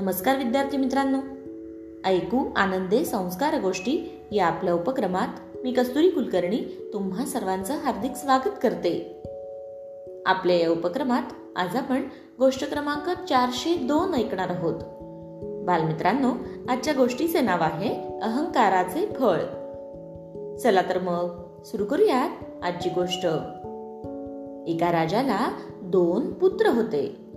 नमस्कार विद्यार्थी मित्रांनो. ऐकू आनंदे संस्कार गोष्टी या आपल्या उपक्रमात मी कस्तुरी कुलकर्णी तुम्हा सर्वांचं हार्दिक स्वागत करते. आपल्या या उपक्रमात आज आपण गोष्ट क्रमांक चारशे दोन ऐकणार आहोत. बालमित्रांनो आजच्या गोष्टीचे नाव आहे अहंकाराचे फळ. चला तर मग सुरू करूयात आजची गोष्ट. एका राजाला दोन पुत्र होते.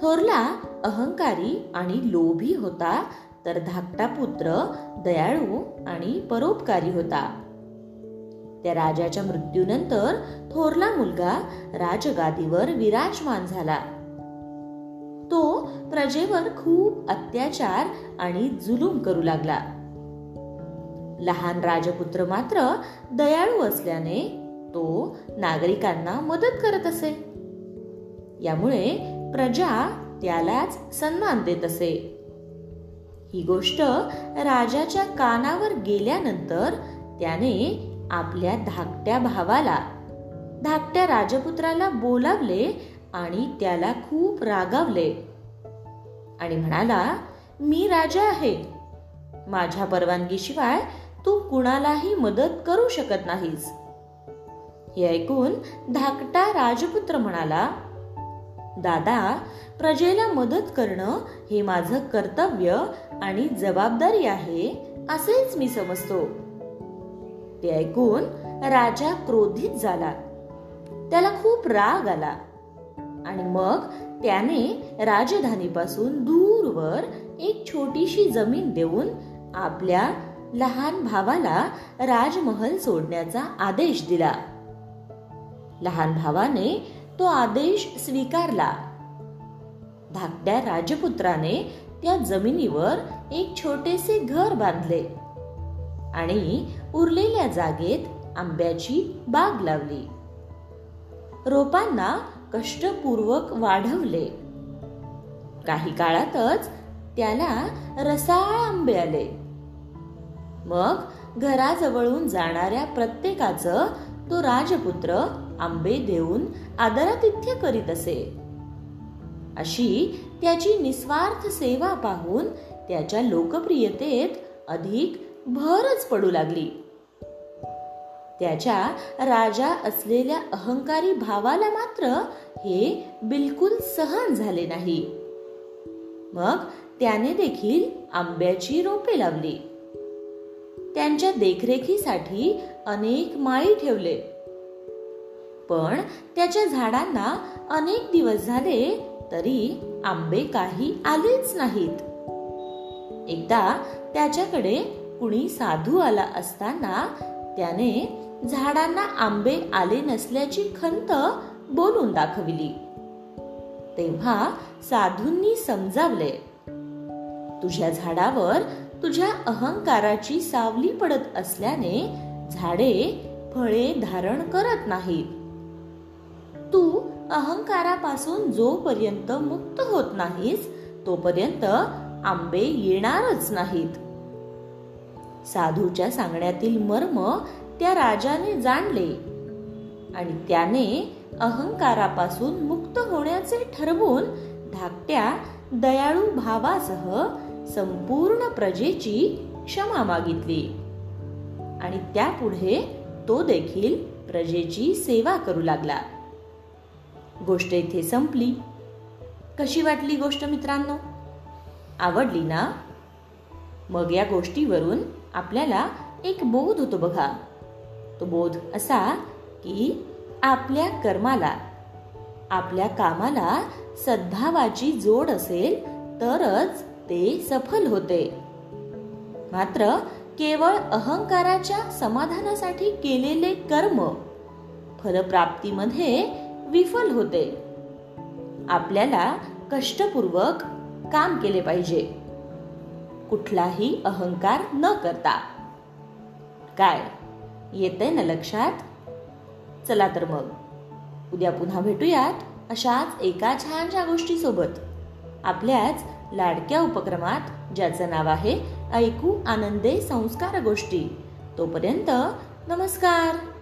थोरला अहंकारी आणि लोभी होता तर धाकटा पुत्र दयाळू आणि परोपकारी होता. त्या राजाच्या मृत्यूनंतर थोरला मुलगा राजगादीवर विराजमान झाला. तो प्रजेवर खूप अत्याचार आणि जुलूम करू लागला. लहान राजपुत्र मात्र दयाळू असल्याने तो नागरिकांना मदत करत असे. यामुळे प्रजा त्यालाच सन्मान देत असे. ही गोष्ट राजाच्या कानावर गेल्यानंतर त्याने आपल्या धाकट्या भावाला धाकट्या राजपुत्राला बोलावले आणि त्याला खूप रागावले. आणि म्हणाला मी राजा आहे. माझ्या परवानगीशिवाय तू कुणालाही मदत करू शकत नाहीस. हे ऐकून धाकटा राजपुत्र म्हणाला दादा प्रजेला मदत करणं हे माझं कर्तव्य आणि जबाबदारी आहे असेच मी समजतो. ते ऐकून राजा क्रोधित झाला. त्याला खूप राग आला. आणि मग त्याने राजधानीपासून दूरवर एक छोटीशी जमीन देऊन आपल्या लहान भावाला राजमहल सोडण्याचा आदेश दिला. लहान भावाने तो आदेश स्वीकारला. धाकट्या राजपुत्राने त्या जमिनीवर एक छोटेसे घर बांधले आणि उरलेल्या जागेत आंब्याची बाग लावली. रोपांना कष्टपूर्वक वाढवले. काही काळातच त्याला रसाळ आंबे आले. मग घराजवळून जाणाऱ्या प्रत्येकाचं तो राजपुत्र आंबे देऊन आदरातिथ्य करीत असे. अशी त्याची निस्वार्थ सेवा पाहून त्याच्या लोकप्रियतेत अधिक भरच पडू लागली. त्याच्या राजा असलेल्या अहंकारी भावाला मात्र हे बिलकुल सहन झाले नाही. मग त्याने देखील आंब्याची रोपे लावली. त्यांच्या देखरेखीसाठी अनेक माळी ठेवले. पण त्याच्या झाडांना अनेक दिवस झाले तरी आंबे काही आलेच नाहीत. एकदा त्याच्याकडे कुणी साधू आला असताना त्याने झाडांना आंबे आले नसल्याची खंत बोलून दाखविली. तेव्हा साधूंनी समजावले तुझ्या झाडावर तुझ्या अहंकाराची सावली पडत असल्याने झाडे फळे धारण करत नाहीत. तू अहंकारापासून जोपर्यंत मुक्त होत नाहीस तोपर्यंत आंबे येणारच नाहीत. साधूच्या सांगण्यातील मर्म त्या राजाने जाणले आणि त्याने अहंकारापासून मुक्त होण्याचे ठरवून धाकट्या दयाळू भावासह संपूर्ण प्रजेची क्षमा मागितली. आणि त्यापुढे तो देखील प्रजेची सेवा करू लागला. गोष्ट इथे संपली. कशी वाटली गोष्ट मित्रांनो? आवडली ना? मग या गोष्टीवरून आपल्याला एक बोध होतो बघा. तो बोध असा की आपल्या कर्माला आपल्या कामाला सद्भावाची जोड असेल तरच ते सफल होते. मात्र केवळ अहंकाराच्या समाधानासाठी केलेले कर्म फलप्राप्तीमध्ये विफल होते. आपल्याला कष्टपूर्वक काम केले पाहिजे. कुठलाही अहंकार न करता. काय? येते ना लक्षात? चला तर मग. उद्या पुन्हा भेटूयात अशाच एका छानशा गोष्टीसोबत. आपल्याच लाडक्या उपक्रमात ज्याचं नाव आहे ऐकू आनंदे संस्कार गोष्टी. तोपर्यंत नमस्कार.